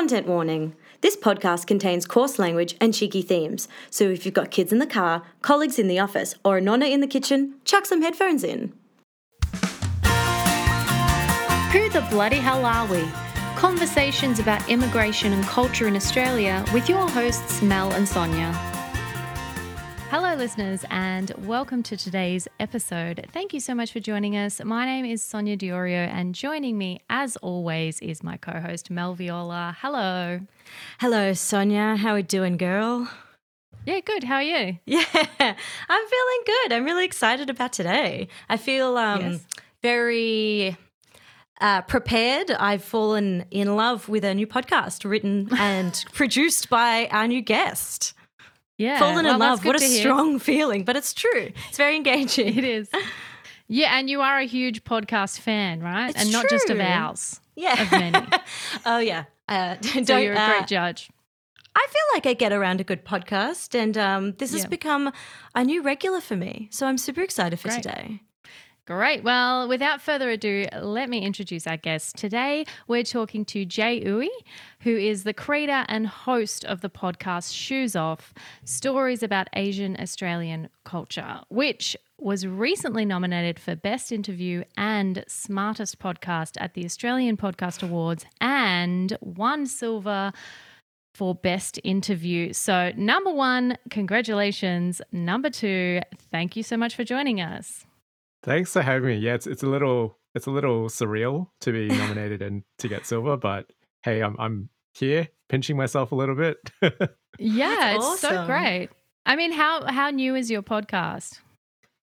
Content warning. This podcast contains coarse language and cheeky themes, so if you've got kids in the car, colleagues in the office, or a nonna in the kitchen, chuck some headphones in. Who the bloody hell are we? Conversations about immigration and culture in Australia with your hosts Mel and Sonia. Hello, listeners, and welcome to today's episode. Thank you so much for joining us. My name is Sonia Diorio, and joining me, as always, is my co host Mel Viola. Hello. Hello, Sonia. How are we doing, girl? Yeah, good. How are you? Yeah, I'm feeling good. I'm really excited about today. I feel um, Yes. very uh, prepared. I've fallen in love with a new podcast written and produced by our new guest. Yeah. fallen well, in love. What a hear. strong feeling, but it's true. It's very engaging. It is. Yeah, and you are a huge podcast fan, right? It's and not just of ours. Yeah. Of many. oh yeah. Uh, don't, So you're a uh, great judge. I feel like I get around a good podcast, and um, this has become a new regular for me. So I'm super excited for Great. today. Great. Well, without further ado, let me introduce our guest. Today, we're talking to Jay Uwe, who is the creator and host of the podcast Shoes Off Stories about Asian Australian Culture, which was recently nominated for Best Interview and Smartest Podcast at the Australian Podcast Awards and won silver for Best Interview. So, number one, congratulations. Number two, thank you so much for joining us. Thanks for having me. Yeah, it's it's a little it's a little surreal to be nominated and to get silver, but hey, I'm I'm here pinching myself a little bit. Yeah, That's it's so great. I mean, how how new is your podcast?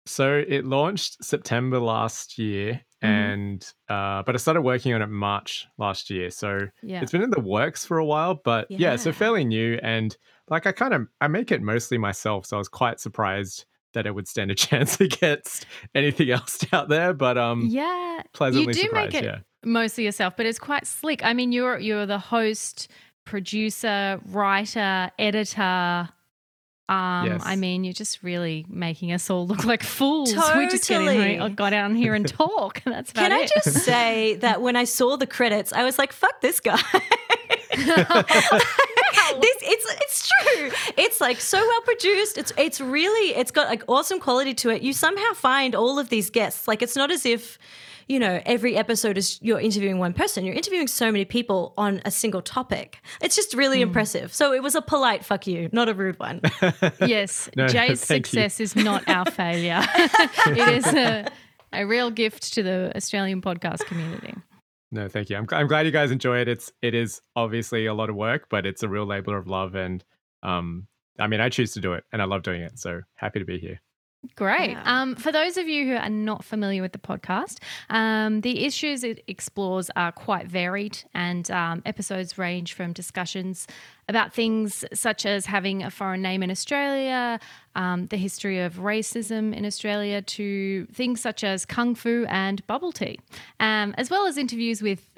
so it launched September last year Mhm. and uh but I started working on it March last year. So Yeah. it's been in the works for a while, but yeah, so fairly new and like I kind of I make it mostly myself, so I was quite surprised that it would stand a chance against anything else out there, but um yeah. pleasantly you do surprised, make it yeah. mostly yourself, but it's quite slick. I mean, you're you're the host, producer, writer, editor. Um, Yes. I mean, you're just really making us all look like fools. We just get in here, Totally. got down here and talk. and That's about Can I it. just say that when I saw the credits, I was like, "Fuck this guy." it's true. It's like so well produced. It's it's really it's got like awesome quality to it. You somehow find all of these guests. Like it's not as if you know every episode is you're interviewing one person. You're interviewing so many people on a single topic. It's just really hmm. impressive. So it was a polite fuck you, not a rude one. Yes, No, Jay's thank you. success is not our failure. it is a, a real gift to the Australian podcast community. No, thank you. I'm, I'm glad you guys enjoy it. It's it is obviously a lot of work, but it's a real labor of love, and um, I mean, I choose to do it, and I love doing it. So happy to be here. Great. Yeah. Um, for those of you who are not familiar with the podcast, um, the issues it explores are quite varied, and um, episodes range from discussions about things such as having a foreign name in Australia, um, the history of racism in Australia, to things such as kung fu and bubble tea, um, as well as interviews with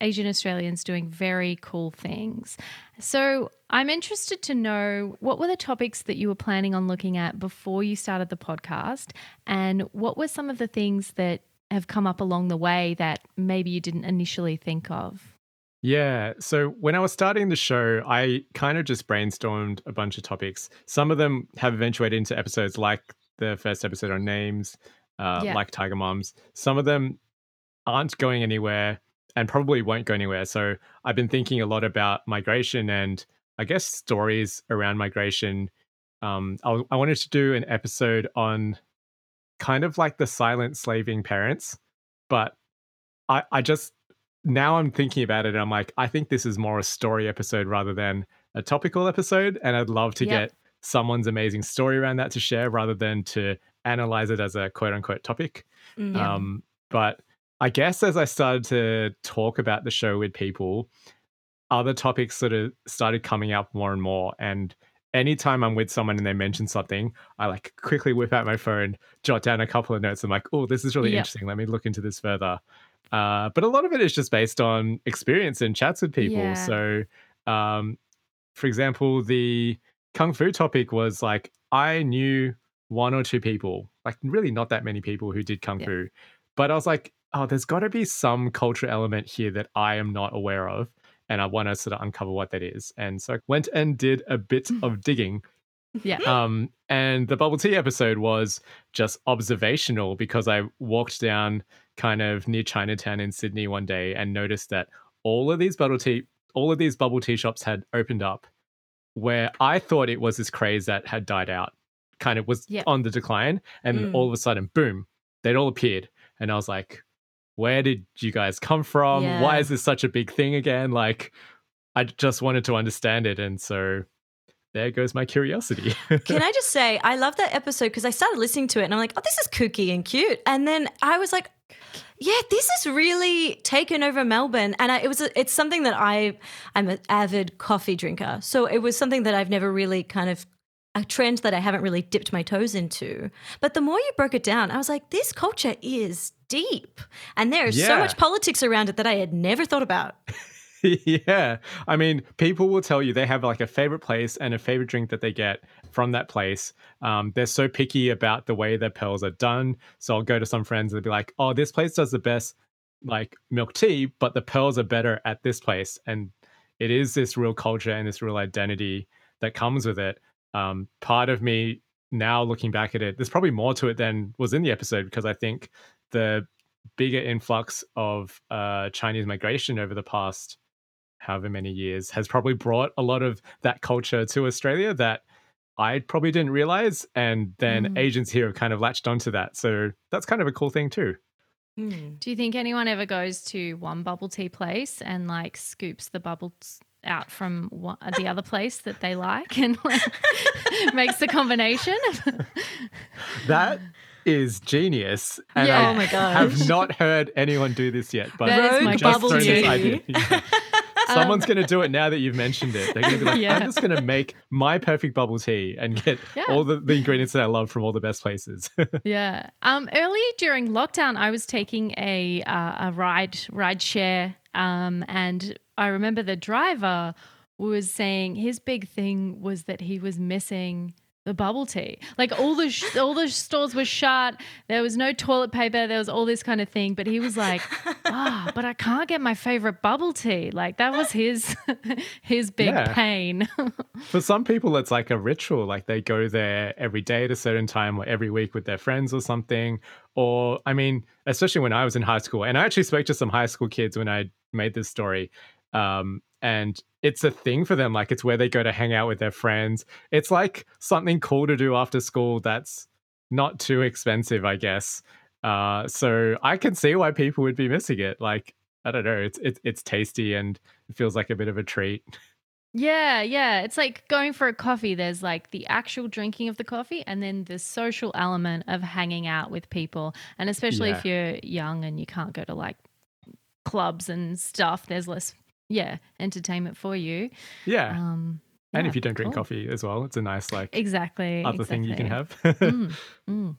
Asian Australians doing very cool things. So, I'm interested to know what were the topics that you were planning on looking at before you started the podcast, and what were some of the things that have come up along the way that maybe you didn't initially think of? Yeah. So when I was starting the show, I kind of just brainstormed a bunch of topics. Some of them have eventuated into episodes like the first episode on names, uh, Yeah. like Tiger Moms. Some of them aren't going anywhere and probably won't go anywhere. So I've been thinking a lot about migration and I guess stories around migration. Um, I, I wanted to do an episode on kind of like the silent slaving parents, but I, I just now I'm thinking about it and I'm like, I think this is more a story episode rather than a topical episode. And I'd love to Yep. get someone's amazing story around that to share rather than to analyze it as a quote unquote topic. Mm. Um, but I guess as I started to talk about the show with people, other topics sort of started coming up more and more. And anytime I'm with someone and they mention something, I like quickly whip out my phone, jot down a couple of notes. I'm like, oh, this is really Yep. interesting. Let me look into this further. Uh, but a lot of it is just based on experience and chats with people. Yeah. So, um, for example, the kung fu topic was like I knew one or two people, like really not that many people who did kung fu, but I was like, oh, there's got to be some cultural element here that I am not aware of. and I want to sort of uncover what that is. And so I went and did a bit of digging. Yeah. Um, and the bubble tea episode was just observational because I walked down kind of near Chinatown in Sydney one day and noticed that all of these bubble tea, all of these bubble tea shops had opened up where I thought it was this craze that had died out, kind of was Yeah. on the decline. And Mm. all of a sudden, boom, they'd all appeared. And I was like, where did you guys come from? Why is this such a big thing again? Like, I just wanted to understand it. And so there goes my curiosity. Can I just say, I love that episode because I started listening to it and I'm like, oh, this is kooky and cute. And then I was like, yeah, this is really taken over Melbourne, and I, it was a, it's something that I I'm an avid coffee drinker, so it was something that I've never really kind of a trend that I haven't really dipped my toes into. But the more you broke it down, I was like, this culture is deep, and there is so much politics around it that I had never thought about. yeah. I mean, people will tell you they have like a favorite place and a favorite drink that they get from that place. Um, they're so picky about the way their pearls are done. So I'll go to some friends and they'll be like, oh, this place does the best like milk tea, but the pearls are better at this place. And it is this real culture and this real identity that comes with it. Um, part of me now looking back at it, there's probably more to it than was in the episode because I think the bigger influx of uh, Chinese migration over the past however many years has probably brought a lot of that culture to Australia that I probably didn't realize. And then Mm. Asians here have kind of latched onto that. So that's kind of a cool thing too. Hmm. Do you think anyone ever goes to one bubble tea place and like scoops the bubbles out from one, the other place that they like and like, makes the combination? That is genius. And Yeah. I Oh my gosh. have not heard anyone do this yet. But That is my just bubble this tea. idea. Yeah. Someone's going to do it now that you've mentioned it. They're going to be like, Yeah. I'm just going to make my perfect bubble tea and get Yeah. all the, the ingredients that I love from all the best places. Yeah. Um, early during lockdown, I was taking a uh, a ride ride share, um, and I remember the driver was saying his big thing was that he was missing the bubble tea. Like all the sh- all the stores were shut. There was no toilet paper. There was all this kind of thing. But he was like, "Ah, but I can't get my favorite bubble tea." Like that was his his big Yeah. pain. For some people, it's like a ritual. Like they go there every day at a certain time or every week with their friends or something. Or, I mean, especially when I was in high school, and I actually spoke to some high school kids when I made this story. Um, and it's a thing for them. Like it's where they go to hang out with their friends. It's like something cool to do after school that's not too expensive, I guess. Uh, so I can see why people would be missing it. Like, I don't know, it's it's it's tasty and it feels like a bit of a treat. Yeah, yeah. It's like going for a coffee. There's like the actual drinking of the coffee and then the social element of hanging out with people. And especially if you're young and you can't go to like clubs and stuff, there's less, yeah, entertainment for you. Yeah. Um, and yeah, if you don't drink cool. coffee as well, it's a nice like Exactly. other thing you can have. Mm, mm.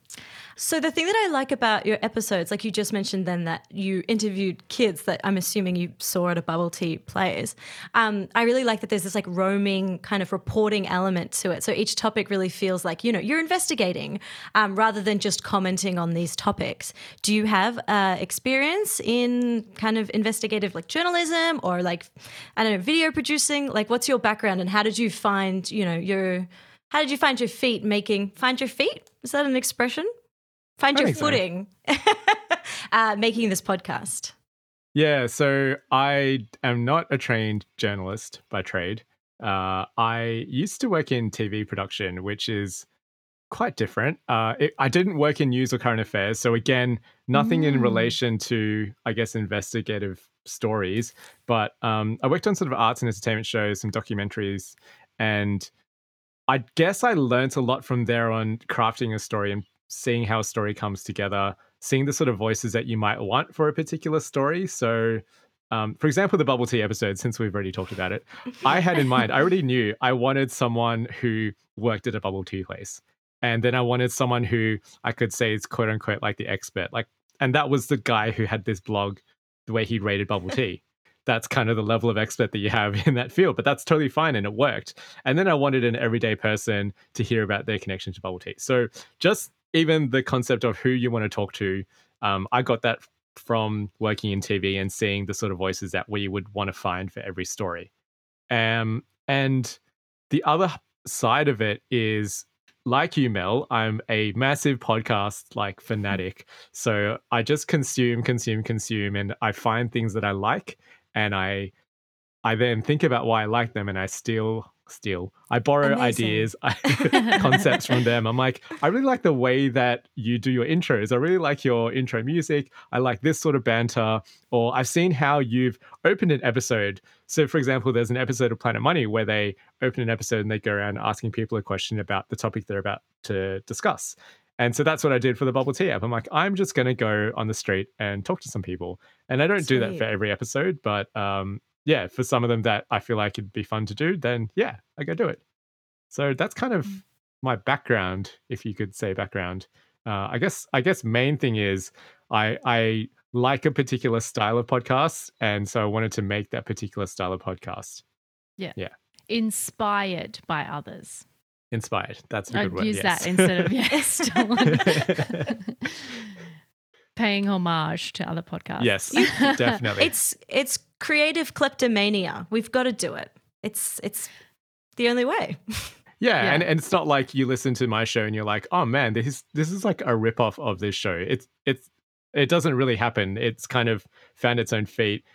So the thing that I like about your episodes, like you just mentioned, then that you interviewed kids that I'm assuming you saw at a bubble tea place. Um, I really like that there's this like roaming kind of reporting element to it. So each topic really feels like you know you're investigating um, rather than just commenting on these topics. Do you have uh, experience in kind of investigative like journalism or like I don't know video producing? Like, what's your background and how did you find you know your how did you find your feet making find your feet? Is that an expression? Find your footing uh, making this podcast. yeah, so I am not a trained journalist by trade. Uh, I used to work in TV production, which is quite different. Uh, it, I didn't work in news or current affairs, so again, nothing in Mm. relation to, I guess, investigative stories. But um, I worked on sort of arts and entertainment shows, some documentaries, and I guess I learnt a lot from there on crafting a story and seeing how a story comes together, seeing the sort of voices that you might want for a particular story. So, um, for example, the bubble tea episode, since we've already talked about it, I had in mind, I already knew I wanted someone who worked at a bubble tea place. And then I wanted someone who I could say is quote unquote like the expert. Like, and that was the guy who had this blog, the way he rated bubble tea. That's kind of the level of expert that you have in that field, but that's totally fine and it worked. And then I wanted an everyday person to hear about their connection to bubble tea. So just even the concept of who you want to talk to, um, I got that from working in TV and seeing the sort of voices that we would want to find for every story. Um, and the other side of it is like you, Mel, I'm a massive podcast like fanatic. So I just consume, consume, consume, and I find things that I like, and I, I then think about why I like them, and I steal, steal. I borrow Amazing. ideas, concepts from them. I'm like, I really like the way that you do your intros. I really like your intro music. I like this sort of banter. Or I've seen how you've opened an episode. So, for example, there's an episode of Planet Money where they open an episode and they go around asking people a question about the topic they're about to discuss. And so that's what I did for the bubble tea app. I'm like, I'm just going to go on the street and talk to some people. And I don't do that for every episode, but um, yeah, for some of them that I feel like it'd be fun to do, then yeah, I go do it. So that's kind of Mm. my background, if you could say background. Uh, I guess I guess main thing is I I like a particular style of podcast, and so I wanted to make that particular style of podcast Yeah, yeah, Inspired by others. inspired. That's a I'd good word. use yes. that instead of yes. stolen. Paying homage to other podcasts. yes, definitely. It's it's creative kleptomania. We've got to do it. It's it's the only way. Yeah, Yeah. And, and it's not like you listen to my show and you're like, oh man, this is this is like a ripoff of this show. It's it's it doesn't really happen. It's kind of found its own feet,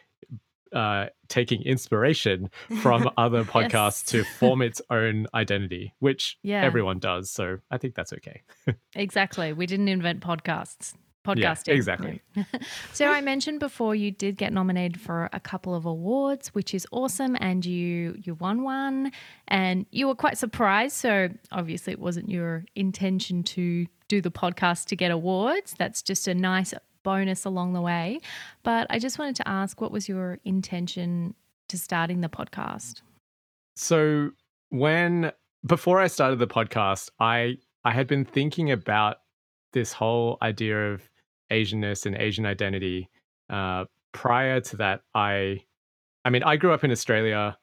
uh, taking inspiration from other podcasts to form its own identity, which Yeah. everyone does. So I think that's okay. Exactly. We didn't invent podcasts. Yeah, Podcasting. exactly. No. so I mentioned before you did get nominated for a couple of awards, which is awesome, and you you won one, and you were quite surprised. So obviously, it wasn't your intention to do the podcast to get awards. That's just a nice bonus along the way. But I just wanted to ask, what was your intention to starting the podcast? So when before I started the podcast, I I had been thinking about this whole idea of Asianness and Asian identity. Uh, prior to that, I I mean, I grew up in Australia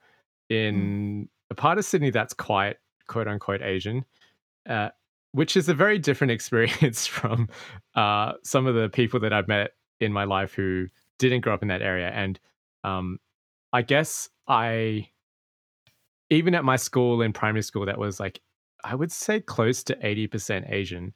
in a part of Sydney that's quite quote unquote Asian. Uh, which is a very different experience from uh, some of the people that I've met in my life who didn't grow up in that area. And um, I guess I even at my school in primary school that was like i would say close to 80% asian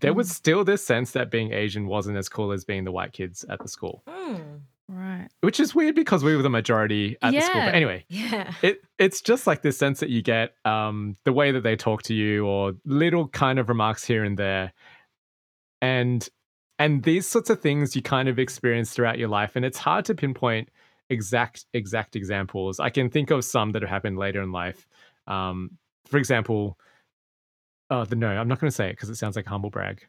there was still this sense that being asian wasn't as cool as being the white kids at the school. Mm, Right. which is weird because we were the majority at the school but anyway. Yeah. it it's just like this sense that you get um the way that they talk to you or little kind of remarks here and there. And and these sorts of things you kind of experience throughout your life and it's hard to pinpoint exact exact examples. I can think of some that have happened later in life. Um for example oh the no i'm not going to say it because it sounds like humble brag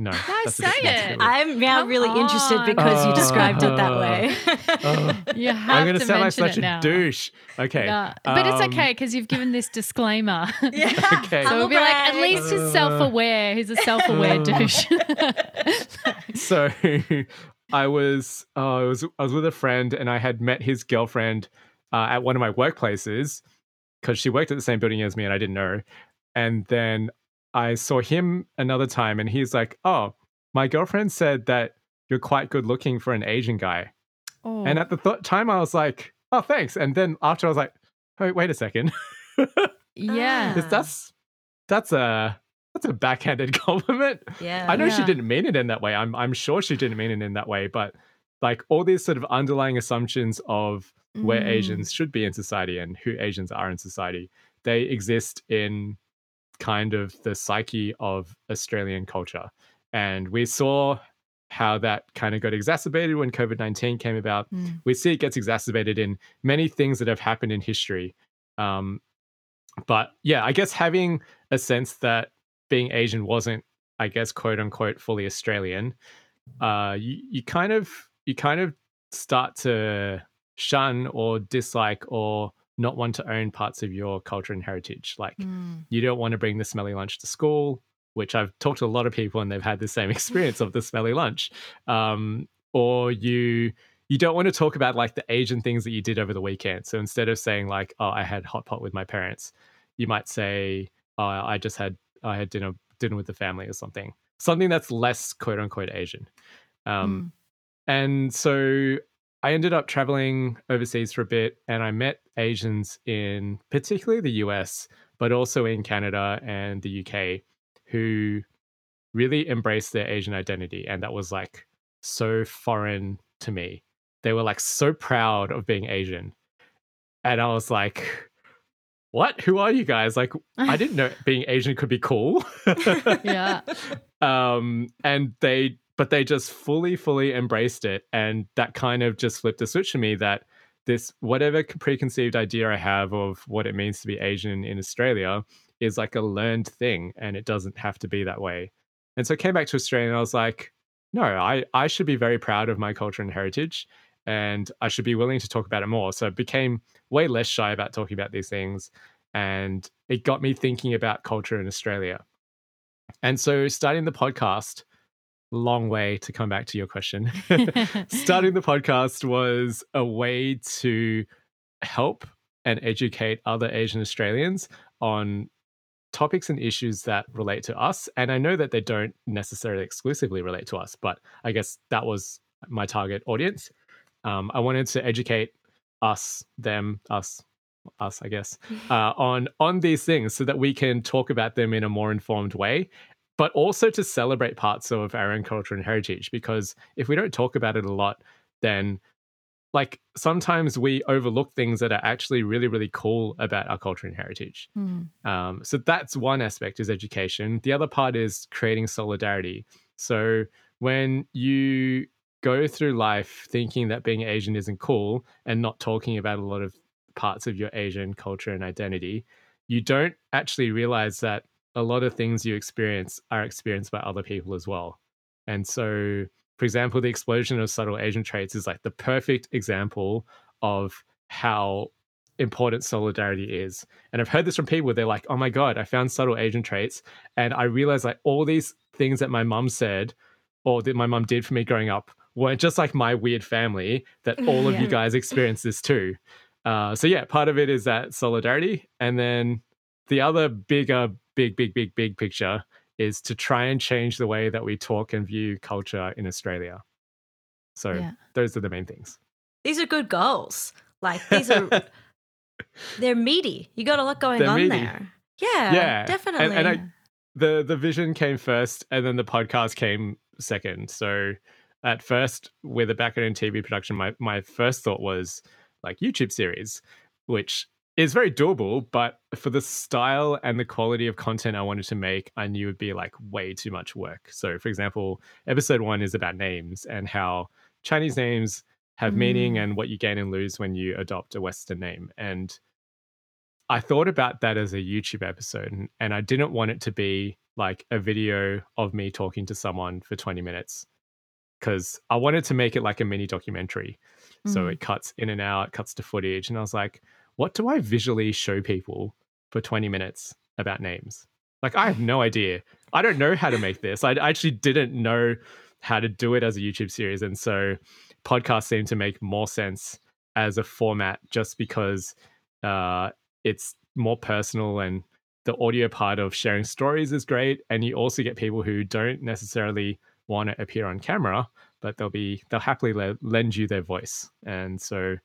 no that's a say bit- it. I'm now Come really interested on. because you described it that Oh. way. Oh. You have i'm going to to sound like such a now. douche okay Yeah. But it's um, okay because you've given this disclaimer. yeah. Okay. So we'll be like, at least brag. he's Uh. self-aware. He's a self-aware Uh. douche. so I was uh, I was I was with a friend and I had met his girlfriend uh, at one of my workplaces because she worked at the same building as me and I didn't know. And then I saw him another time and he's like, "Oh, my girlfriend said that you're quite good looking for an Asian guy." oh, And at the th- time I was like, "Oh, thanks." And then after I was like, "Wait, wait a second. yeah. Ah. that's that's a that's a backhanded compliment." Yeah. I know she didn't mean it in that way. I'm I'm sure she didn't mean it in that way, but like all these sort of underlying assumptions of where Mm. Asians should be in society and who Asians are in society, they exist in kind of the psyche of Australian culture. And we saw how that kind of got exacerbated when COVID 19 came about. Mm. We see it gets exacerbated in many things that have happened in history. Um, but yeah, I guess having a sense that being Asian wasn't, I guess, quote unquote, fully Australian, uh, you, you kind of you kind of start to shun or dislike or not want to own parts of your culture and heritage. Like Mm. you don't want to bring the smelly lunch to school, which I've talked to a lot of people and they've had the same experience of the smelly lunch. Um, or you you don't want to talk about like the Asian things that you did over the weekend. So instead of saying like, "Oh, I had hot pot with my parents," you might say, "Oh, I just had I had dinner dinner with the family or something." Something that's less quote unquote Asian. Um, and so I ended up traveling overseas for a bit and I met Asians in particularly the US, but also in Canada and the UK who really embraced their Asian identity. And that was like so foreign to me. They were like so proud of being Asian. And I was like, what? Who are you guys? Like, I didn't know being Asian could be cool. yeah. Um, and they but they just fully, fully embraced it. And that kind of just flipped a switch to me that this, whatever preconceived idea I have of what it means to be Asian in Australia is like a learned thing and it doesn't have to be that way. And so I came back to Australia and I was like, no, I, I should be very proud of my culture and heritage and I should be willing to talk about it more. So I became way less shy about talking about these things. And it got me thinking about culture in Australia. And so starting the podcast long way to come back to your question. Starting the podcast was a way to help and educate other Asian Australians on topics and issues that relate to us. And I know that they don't necessarily exclusively relate to us, but I guess that was my target audience. Um, I wanted to educate us, them, us, us, I guess, uh, on on these things so that we can talk about them in a more informed way but also to celebrate parts of our own culture and heritage. Because if we don't talk about it a lot, then like sometimes we overlook things that are actually really, really cool about our culture and heritage. Mm. Um, so that's one aspect is education. The other part is creating solidarity. So when you go through life thinking that being Asian isn't cool and not talking about a lot of parts of your Asian culture and identity, you don't actually realize that a lot of things you experience are experienced by other people as well. And so, for example, the explosion of subtle Asian traits is like the perfect example of how important solidarity is. And I've heard this from people. They're like, oh my God, I found subtle Asian traits. And I realized like all these things that my mum said or that my mum did for me growing up weren't just like my weird family, that all of you guys experience this too. Uh, so yeah, part of it is that solidarity. And then the other bigger big, big, big, big picture is to try and change the way that we talk and view culture in Australia. So yeah. those are the main things. These are good goals. Like these are they're meaty. You got a lot going they're on meaty. there. Yeah, yeah, definitely. And, and I, the the vision came first, and then the podcast came second. So at first, with a background in TV production, my my first thought was like YouTube series, which is very doable, but for the style and the quality of content I wanted to make, I knew it'd be like way too much work. So, for example, episode one is about names and how Chinese names have mm. meaning and what you gain and lose when you adopt a Western name. And I thought about that as a YouTube episode, and, and I didn't want it to be like a video of me talking to someone for 20 minutes because I wanted to make it like a mini documentary. Mm. So it cuts in and out, cuts to footage. And I was like, what do I visually show people for 20 minutes about names? Like, I have no idea. I don't know how to make this. I actually didn't know how to do it as a YouTube series. And so podcasts seem to make more sense as a format just because uh, it's more personal and the audio part of sharing stories is great. And you also get people who don't necessarily want to appear on camera, but they'll be, they'll happily le- lend you their voice. And so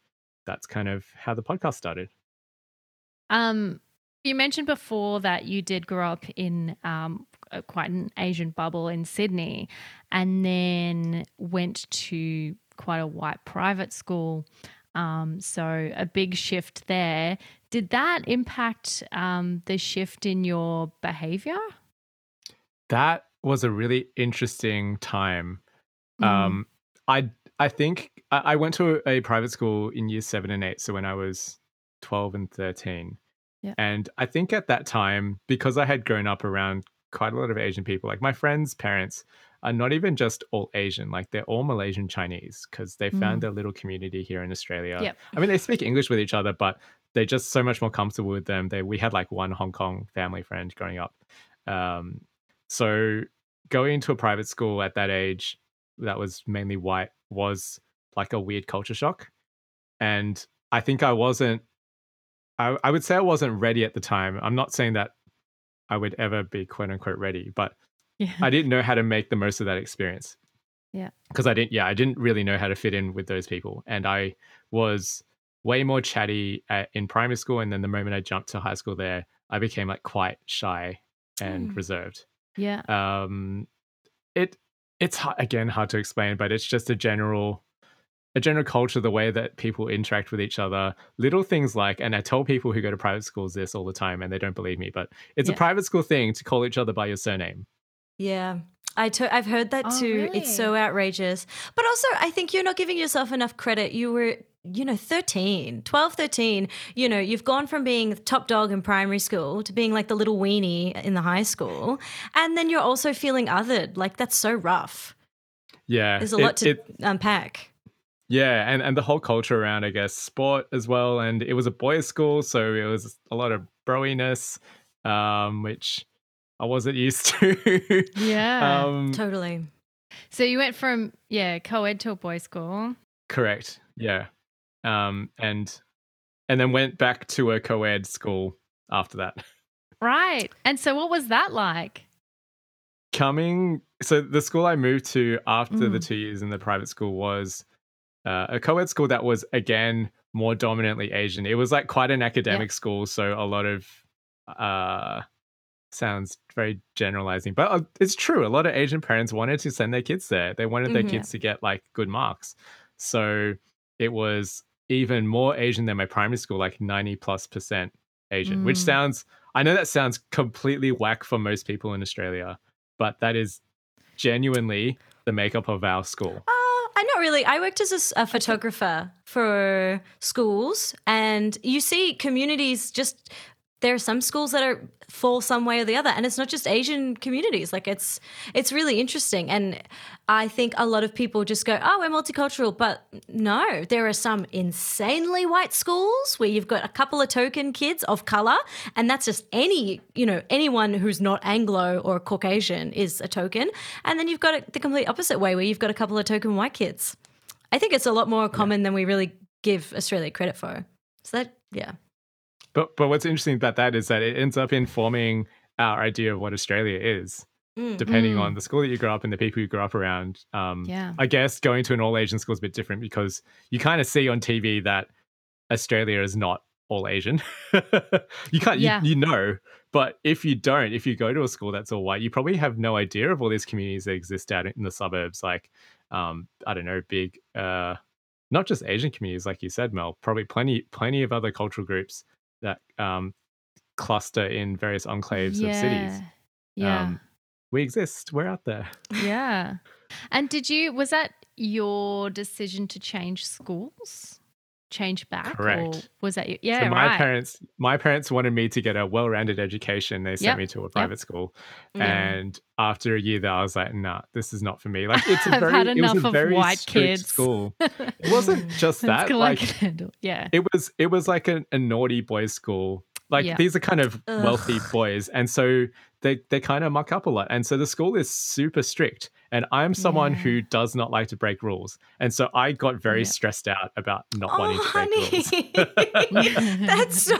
that's kind of how the podcast started. Um, you mentioned before that you did grow up in um, quite an Asian bubble in Sydney and then went to quite a white private school. Um, so a big shift there. Did that impact um, the shift in your behavior? That was a really interesting time. Mm. Um, I I think I went to a private school in year seven and eight. So when I was 12 and 13. Yeah. And I think at that time, because I had grown up around quite a lot of Asian people, like my friends' parents are not even just all Asian, like they're all Malaysian Chinese because they found mm. their little community here in Australia. Yep. I mean, they speak English with each other, but they're just so much more comfortable with them. They we had like one Hong Kong family friend growing up. Um, so going to a private school at that age that was mainly white was like a weird culture shock. And I think I wasn't, I, I would say I wasn't ready at the time. I'm not saying that I would ever be quote unquote ready, but yeah. I didn't know how to make the most of that experience. Yeah. Because I didn't, yeah, I didn't really know how to fit in with those people. And I was way more chatty at, in primary school. And then the moment I jumped to high school there, I became like quite shy and Mm. reserved. Yeah. Um, it, it's again hard to explain, but it's just a general, a general culture, the way that people interact with each other. Little things like, and I tell people who go to private schools this all the time, and they don't believe me, but it's Yeah. a private school thing to call each other by your surname. Yeah. I to- I've heard that Oh, too. It's so outrageous. But also, I think you're not giving yourself enough credit. You were, you know, 13, 12, 13. You know, you've gone from being top dog in primary school to being like the little weenie in the high school. And then you're also feeling othered. Like, that's so rough. Yeah, There's a it- lot to it- unpack. Yeah, and and the whole culture around, I guess, sport as well. And it was a boys' school, so it was a lot of broiness, um, which I wasn't used to. Yeah. um, Totally. so you went from yeah co-ed to a boys' school. correct. Yeah, um, and and then went back to a co-ed school after that. Right. And so what was that like? Coming, so the school I moved to after the Mm. two years in the private school was uh, a co-ed school that was again more dominantly Asian. It was like quite an academic school, so a lot of uh sounds very generalizing, but uh, it's true. A lot of Asian parents wanted to send their kids there. They wanted their Mhm. kids to get like good marks. So it was even more Asian than my primary school, like 90 plus percent Asian, which Mm. sounds I know that sounds completely whack for most people in Australia, but that is genuinely the makeup of our school. I not really. I worked as a photographer for schools, and you see communities just. There are some schools that are fall some way or the other, and it's not just Asian communities. Like it's it's really interesting, and I think a lot of people just go, "Oh, we're multicultural," but no, there are some insanely white schools where you've got a couple of token kids of color, and that's just any you know anyone who's not Anglo or Caucasian is a token, and then you've got it the complete opposite way where you've got a couple of token white kids. I think it's a lot more common than we really give Australia credit for. So that yeah. But but what's interesting about that is that it ends up informing our idea of what Australia is, Mm. depending Mm. on the school that you grew up and the people you grew up around. Um, Yeah. I guess going to an all Asian school is a bit different because you kind of see on TV that Australia is not all Asian. you can't, Yeah. you, you know, but if you don't, if you go to a school that's all white, you probably have no idea of all these communities that exist out in the suburbs. Like, um, I don't know, big, uh, not just Asian communities, like you said, Mel. Probably plenty, plenty of other cultural groups that um, cluster in various enclaves yeah. of cities. Yeah. Um, we exist. We're out there. yeah. And did you was that your decision to change schools? Change back? Or Correct. was that you? Yeah, so my right. parents, my parents wanted me to get a well-rounded education. They sent Yep, me to a private school, Yeah. and after a year there, I was like, "Nah, this is not for me." Like, it's a I've very, had it was enough a of very white kids. school. It wasn't just that. Like. Yeah. it was, it was like a, a naughty boys' school. Like Yeah. these are kind of wealthy boys, and so they they kind of muck up a lot. And so the school is super strict. And I'm someone Yeah. who does not like to break rules, and so I got very Yeah. stressed out about not Oh, wanting to break honey. rules. That's so.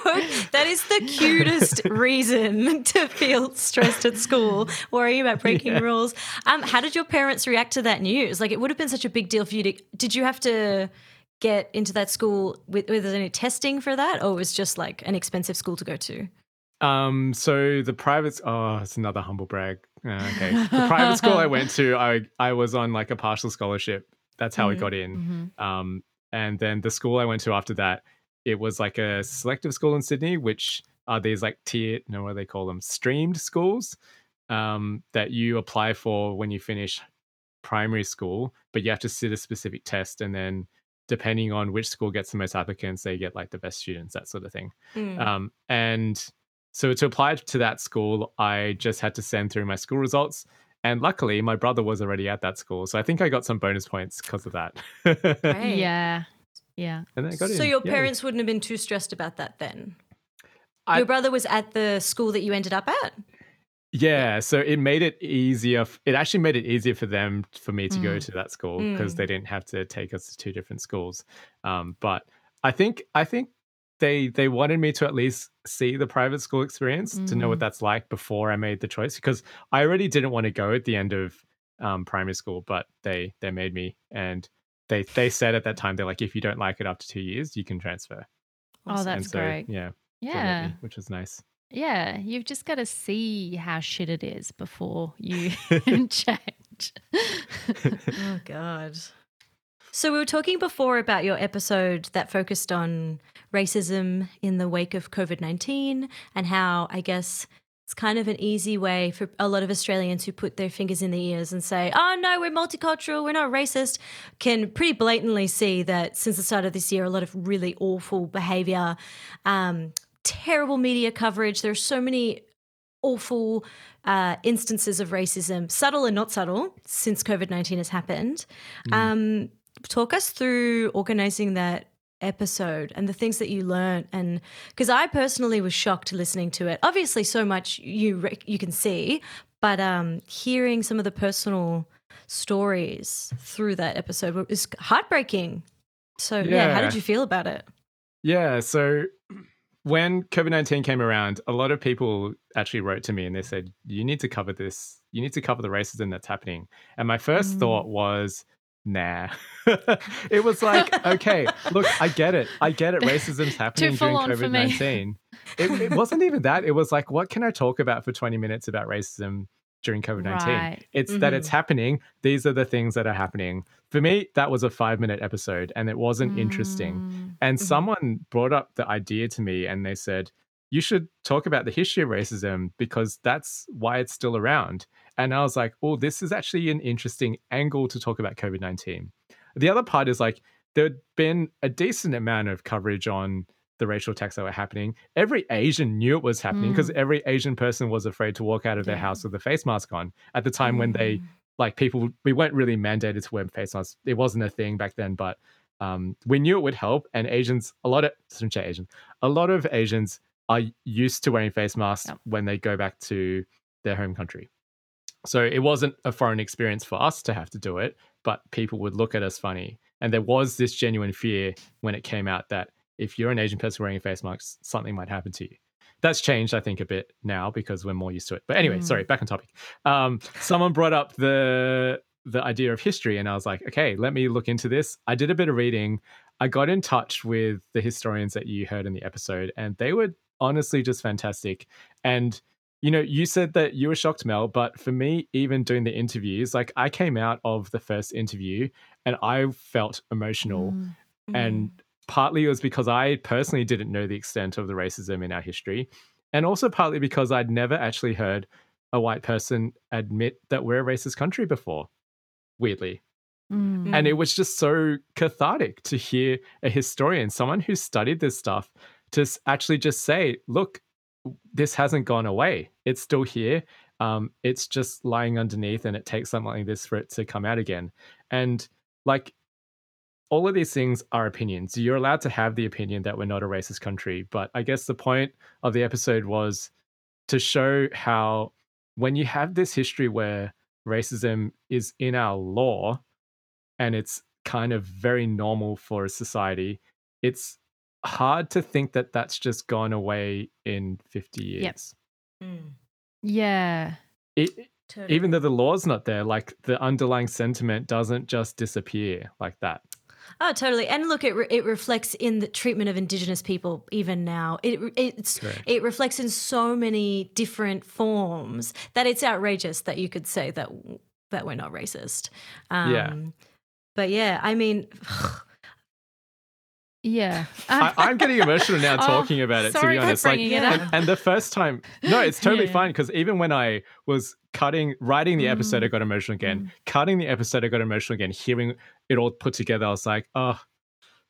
That is the cutest reason to feel stressed at school, worrying about breaking rules. Um, how did your parents react to that news? Like, it would have been such a big deal for you to. Did you have to get into that school with, with any testing for that, or it was just like an expensive school to go to? Um, so the private oh, it's another humble brag. Uh, okay. The private school I went to, I I was on like a partial scholarship. That's how I Mhm. got in. Mhm. Um, and then the school I went to after that, it was like a selective school in Sydney, which are these like tier no what do they call them? Streamed schools um that you apply for when you finish primary school, but you have to sit a specific test and then depending on which school gets the most applicants, they get like the best students, that sort of thing. Mm. Um, and so to apply to that school, I just had to send through my school results. And luckily, my brother was already at that school. So I think I got some bonus points because of that. Great. Yeah. Yeah. And then I got So in. your Yay. parents wouldn't have been too stressed about that then. I- your brother was at the school that you ended up at. Yeah, so it made it easier. It actually made it easier for them for me to go Mm. to that school because Mm. they didn't have to take us to two different schools. Um, but I think I think they they wanted me to at least see the private school experience to know what Mm. that's like before I made the choice because I already didn't want to go at the end of um, primary school, but they they made me, and they they said at that time they're like, if you don't like it after two years, you can transfer. Oh, that's and so, great. Yeah, Yeah. me, which was nice. Yeah. You've just got to see how shit it is before you change. Oh God. So we were talking before about your episode that focused on racism in the wake of COVID nineteen and how I guess it's kind of an easy way for a lot of Australians who put their fingers in the ears and say, "Oh no, we're multicultural, we're not racist," can pretty blatantly see that since the start of this year, a lot of really awful behaviour, um, terrible media coverage. There are so many awful uh, instances of racism, subtle and not subtle, since COVID 19 has happened. Um, talk us through organizing that episode and the things that you learned and because i personally was shocked listening to it obviously so much you you can see but um hearing some of the personal stories through that episode was heartbreaking so yeah, how did you feel about it Yeah. So when COVID 19 came around, a lot of people actually wrote to me and they said, You need to cover this. You need to cover the racism that's happening. And my first Mm. thought was, Nah. it was like, okay, look, I get it. I get it. Racism's happening during COVID me. 19. It, it wasn't even that. It was like, what can I talk about for 20 minutes about racism during COVID 19? Right. It's that it's happening. These are the things that are happening. For me, that was a five minute episode and it wasn't interesting. Mm. And Mhm. someone brought up the idea to me and they said, you should talk about the history of racism because that's why it's still around. And I was like, oh, this is actually an interesting angle to talk about COVID 19. The other part is like, there'd been a decent amount of coverage on the racial attacks that were happening. Every Asian knew it was happening because every Asian person was afraid to walk out of their Yeah. house with a face mask on at the time when they Mm. like people we weren't really mandated to wear face masks it wasn't a thing back then but um, we knew it would help and asians a lot of say asian a lot of asians are used to wearing face masks Yep. when they go back to their home country so it wasn't a foreign experience for us to have to do it but people would look at us funny and there was this genuine fear when it came out that if you're an asian person wearing a face mask something might happen to you. That's changed i think a bit now because we're more used to it. But anyway Mm. sorry back on topic. Um, someone brought up the the idea of history and i was like okay let me look into this. I did a bit of reading. I got in touch with the historians that you heard in the episode and they were honestly just fantastic. And you know you said that you were shocked mel but for me even doing the interviews like i came out of the first interview and i felt emotional Mm. and partly it was because I personally didn't know the extent of the racism in our history, and also partly because I'd never actually heard a white person admit that we're a racist country before. Weirdly, Mm. and it was just so cathartic to hear a historian, someone who studied this stuff, to actually just say, "Look, this hasn't gone away. It's still here. Um, it's just lying underneath, and it takes something like this for it to come out again." And like all of these things are opinions. You're allowed to have the opinion that we're not a racist country, but I guess the point of the episode was to show how when you have this history where racism is in our law and it's kind of very normal for a society, it's hard to think that that's just gone away in 50 years. Mm. Yeah. It, Totally. even though the law's not there, like the underlying sentiment doesn't just disappear like that. Oh, totally. And look, it re- it reflects in the treatment of Indigenous people even now. It re- it's Correct. it reflects in so many different forms that it's outrageous that you could say that that we're not racist. Um, Yeah. But yeah, I mean, Yeah. I, I'm getting emotional now Oh, talking about it. To be honest, like, it and, and the first time, no, it's totally Yeah. fine because even when I was cutting, writing the episode, I Mm. got emotional again. Mm. Cutting the episode, I got emotional again. Hearing it all put together, I was like, oh,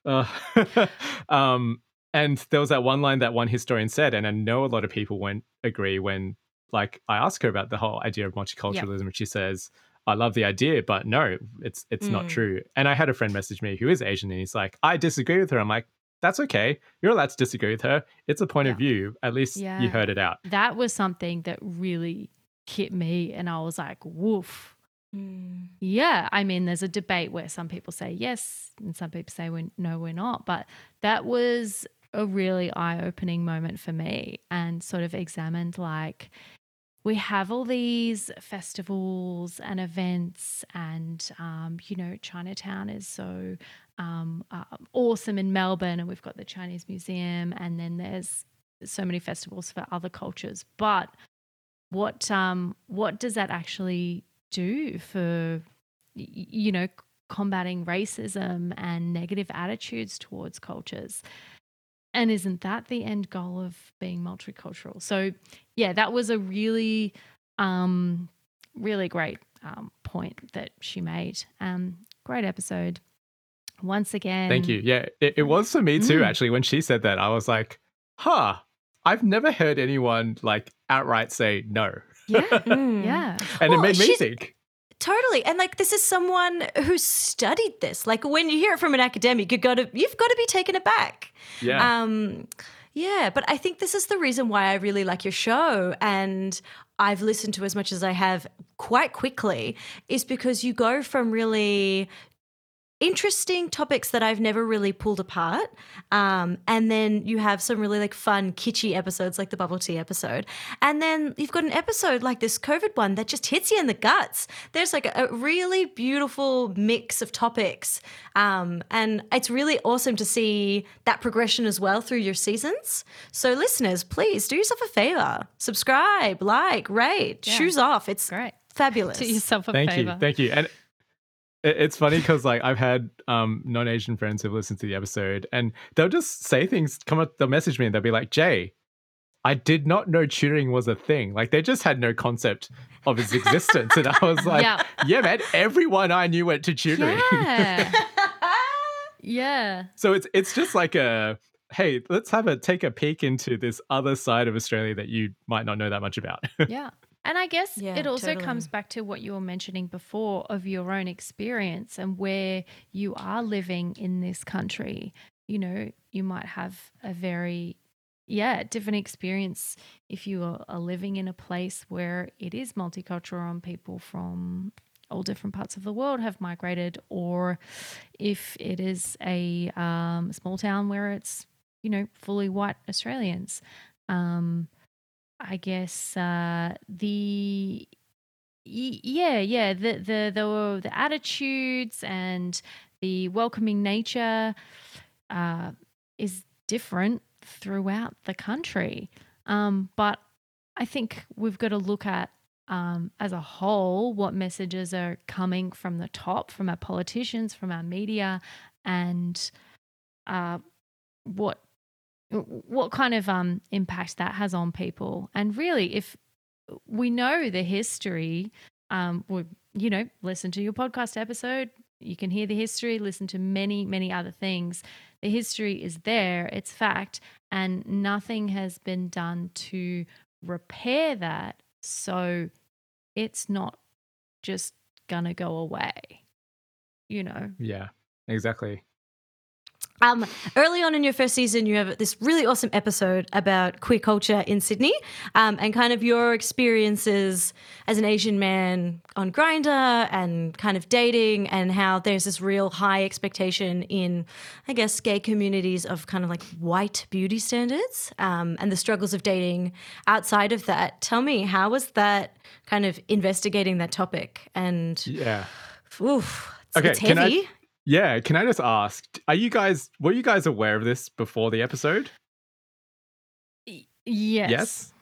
uh. um, and there was that one line that one historian said, and I know a lot of people won't agree when, like, I asked her about the whole idea of multiculturalism, and she says, I love the idea, but no, it's it's not Mm. true. And I had a friend message me who is Asian, and he's like, I disagree with her. I'm like, that's okay. You're allowed to disagree with her. It's a point of view. At least Yeah. you heard it out. That was something that really hit me. And I was like, woof. mm, Yeah. I mean, there's a debate where some people say yes and some people say we no, we're not. But that was a really eye opening moment for me and sort of examined like, we have all these festivals and events, and um, you know, Chinatown is so um, uh, awesome in Melbourne, and we've got the Chinese Museum, and then there's so many festivals for other cultures. But what um, what does that actually do for you know combating racism and negative attitudes towards cultures? And isn't that the end goal of being multicultural? So, yeah, that was a really, um, really great um, point that she made. Um, great episode. Once again. Thank you. Yeah, it, it was for me too, Mm. actually. When she said that, I was like, huh, I've never heard anyone like outright say no. Yeah. Mm. Yeah. And Well, it made me think. Totally. And like this is someone who studied this. Like when you hear it from an academic, you got to you've got to be taken aback. Yeah. Um yeah, but I think this is the reason why I really like your show and I've listened to as much as I have quite quickly is because you go from really interesting topics that I've never really pulled apart. Um, and then you have some really like fun, kitschy episodes like the bubble tea episode. And then you've got an episode like this COVID one that just hits you in the guts. There's like a, a really beautiful mix of topics. Um, and it's really awesome to see that progression as well through your seasons. So, listeners, please do yourself a favor subscribe, like, rate, Yeah. shoes off. It's Great. fabulous. Do yourself a Thank favor. you. Thank you. And it, it's funny because like I've had um, non-Asian friends who've listened to the episode and they'll just say things, come up, they'll message me and they'll be like, Jay, I did not know tutoring was a thing. Like they just had no concept of its existence. and I was like, Yeah. yeah, man, everyone I knew went to tutoring. Yeah. yeah. So it's it's just like a hey, let's have a take a peek into this other side of Australia that you might not know that much about. Yeah. And I guess Yeah, it also totally. comes back to what you were mentioning before of your own experience and where you are living in this country. You know, you might have a very, yeah, different experience if you are, are living in a place where it is multicultural and people from all different parts of the world have migrated, or if it is a um, small town where it's, you know, fully white Australians. Um, I guess uh, the yeah yeah the the the the attitudes and the welcoming nature uh, is different throughout the country. Um, but I think we've got to look at um, as a whole what messages are coming from the top, from our politicians, from our media, and uh, what what kind of um, impact that has on people. And really, if we know the history, um, we, you know, listen to your podcast episode. You can hear the history, listen to many, many other things. The history is there, it's fact, and nothing has been done to repair that. So it's not just gonna go away, you know? yeah, exactly. Um, early on in your first season, you have this really awesome episode about queer culture in Sydney um, and kind of your experiences as an Asian man on Grindr and kind of dating and how there's this real high expectation in, I guess, gay communities of kind of like white beauty standards um, and the struggles of dating outside of that. Tell me, how was that kind of investigating that topic? And Yeah. oof, it's, Okay, it's can I- heavy. Yeah, can I just ask, are you guys were you guys aware of this before the episode? Yes. Yes.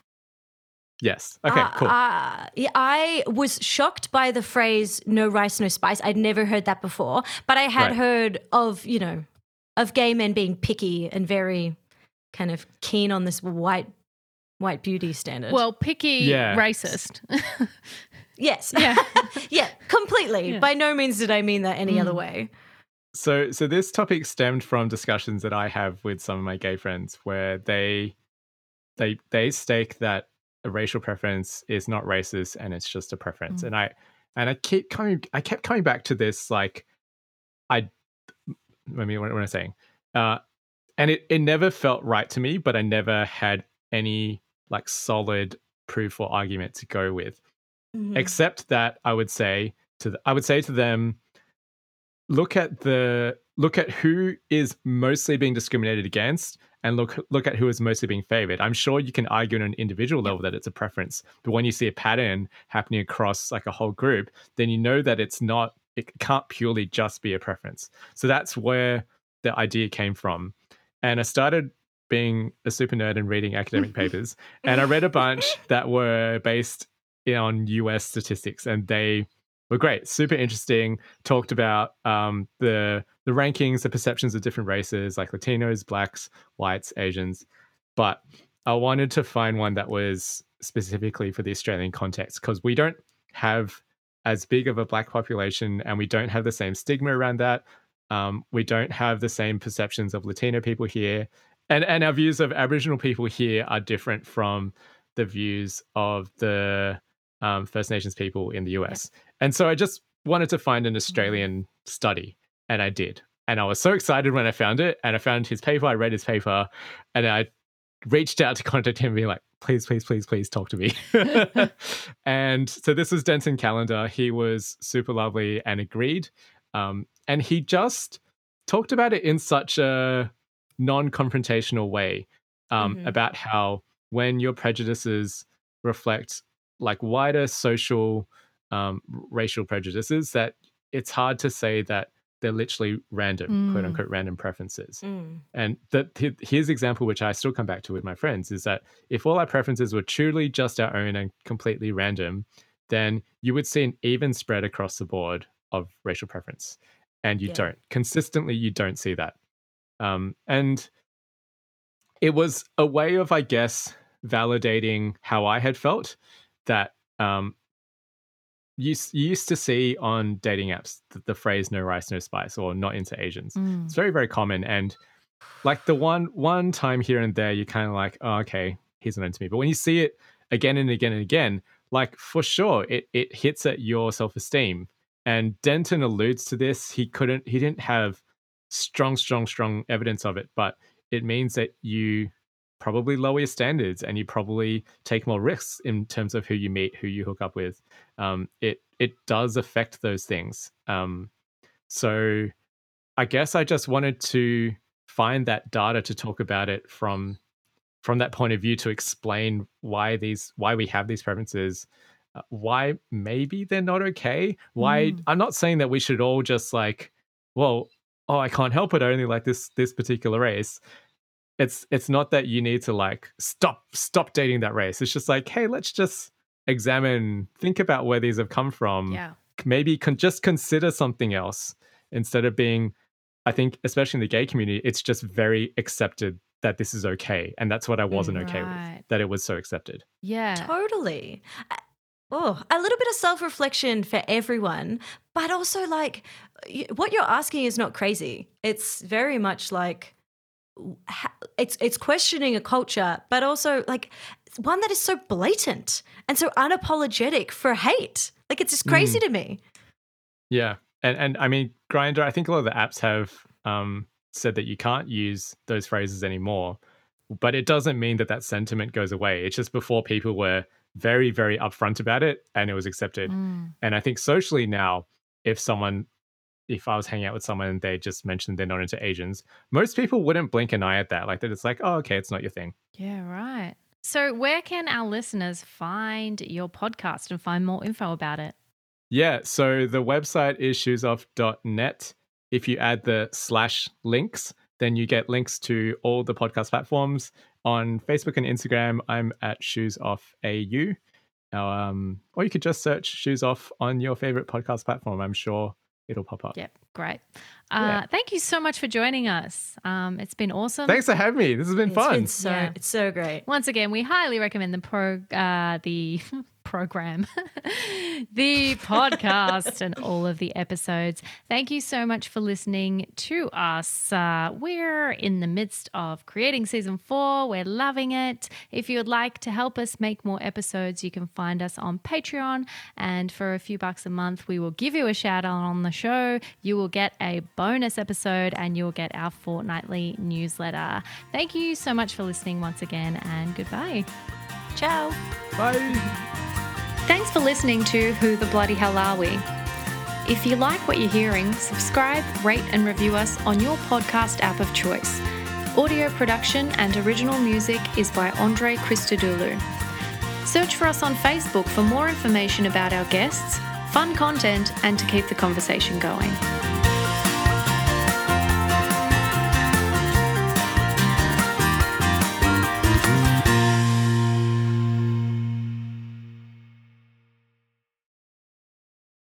Yes. Okay, Uh, cool. uh, I was shocked by the phrase "no rice, no spice." I'd never heard that before, but I had Right. heard of you know of gay men being picky and very kind of keen on this white white beauty standard. Well, picky, Yeah. racist. yes, yeah. yeah, completely. Yeah. By no means did I mean that any other Mm. way. So, so this topic stemmed from discussions that I have with some of my gay friends, where they, they, they stake that a racial preference is not racist and it's just a preference. Mm. And I, and I keep coming, I kept coming back to this, like, I, I mean, what, what am I saying? Uh, and it, it never felt right to me, but I never had any like solid proof or argument to go with Mhm. except that I would say to the, I would say to them, look at the look at who is mostly being discriminated against and look look at who is mostly being favored. I'm sure you can argue on an individual level that it's a preference, but when you see a pattern happening across like a whole group, then you know that it's not it can't purely just be a preference. So that's where the idea came from. And I started being a super nerd and reading academic papers, and I read a bunch that were based on US statistics, and they were great, super interesting. Talked about um, the the rankings, the perceptions of different races, like Latinos, blacks, whites, Asians. But I wanted to find one that was specifically for the Australian context because we don't have as big of a black population, and we don't have the same stigma around that. Um, we don't have the same perceptions of Latino people here, and and our views of Aboriginal people here are different from the views of the um, First Nations people in the US. And so I just wanted to find an Australian study, and I did. And I was so excited when I found it, and I found his paper. I read his paper, and I reached out to contact him, being like, "Please, please, please, please talk to me." and so this was Denton Callander. He was super lovely and agreed. Um, and he just talked about it in such a non-confrontational way um, Mhm. about how when your prejudices reflect like wider social um, racial prejudices that it's hard to say that they're literally random quote Mm. unquote random preferences Mm. and hi- his example which i still come back to with my friends is that if all our preferences were truly just our own and completely random then you would see an even spread across the board of racial preference and you Yeah. don't consistently you don't see that um, and it was a way of i guess validating how i had felt that um, you, you used to see on dating apps the, the phrase no rice no spice or not into asians Mm. it's very very common and like the one one time here and there you're kind of like oh, okay he's not into me but when you see it again and again and again like for sure it it hits at your self-esteem and denton alludes to this he couldn't he didn't have strong strong strong evidence of it but it means that you probably lower your standards and you probably take more risks in terms of who you meet who you hook up with. Um, it it does affect those things. Um, so I guess I just wanted to find that data to talk about it from from that point of view to explain why these why we have these preferences. Uh, why maybe they're not okay? Why Mm. i'm not saying that we should all just like well oh i can't help it i only like this this particular race it's it's not that you need to like stop stop dating that race it's just like hey let's just examine think about where these have come from Yeah. maybe con- just consider something else instead of being i think especially in the gay community it's just very accepted that this is okay and that's what i wasn't okay with that it was so accepted Yeah. Totally. Oh, a little bit of self reflection for everyone, but also like what you're asking is not crazy. It's very much like w- ha- it's it's questioning a culture, but also like one that is so blatant and so unapologetic for hate. Like it's just crazy to me. yeah and and i mean grindr i think a lot of the apps have um said that you can't use those phrases anymore but it doesn't mean that that sentiment goes away it's just before people were very very upfront about it and it was accepted Mm. And I think socially now, if someone, if I was hanging out with someone and they just mentioned they're not into Asians, most people wouldn't blink an eye at that. Like they're just like, oh, okay, it's not your thing. Yeah, right. So, where can our listeners find your podcast and find more info about it? Yeah. So the website is shoesoff.net. If you add the slash links, then you get links to all the podcast platforms. On Facebook and Instagram, I'm at Shoes Off AU. Um, or you could just search Shoes Off on your favorite podcast platform. I'm sure it'll pop up. Yep, great. Yeah. Uh, Thank you so much for joining us. Um, it's been awesome. Thanks for having me. This has been It's fun. been so Yeah. it's so great. Once again, we highly recommend the pro uh, the program, the podcast, and all of the episodes. Thank you so much for listening to us. Uh, we're in the midst of creating season four. We're loving it. If you would like to help us make more episodes, you can find us on Patreon, and for a few bucks a month, we will give you a shout out on the show. You will get a bonus episode, and you'll get our fortnightly newsletter. Thank you so much for listening once again, and goodbye. Ciao. Bye. Thanks for listening to Who the Bloody Hell Are We? If you like what you're hearing, subscribe, rate, and review us on your podcast app of choice. Audio production and original music is by Andre Christodoulou. Search for us on Facebook for more information about our guests, fun content, and to keep the conversation going.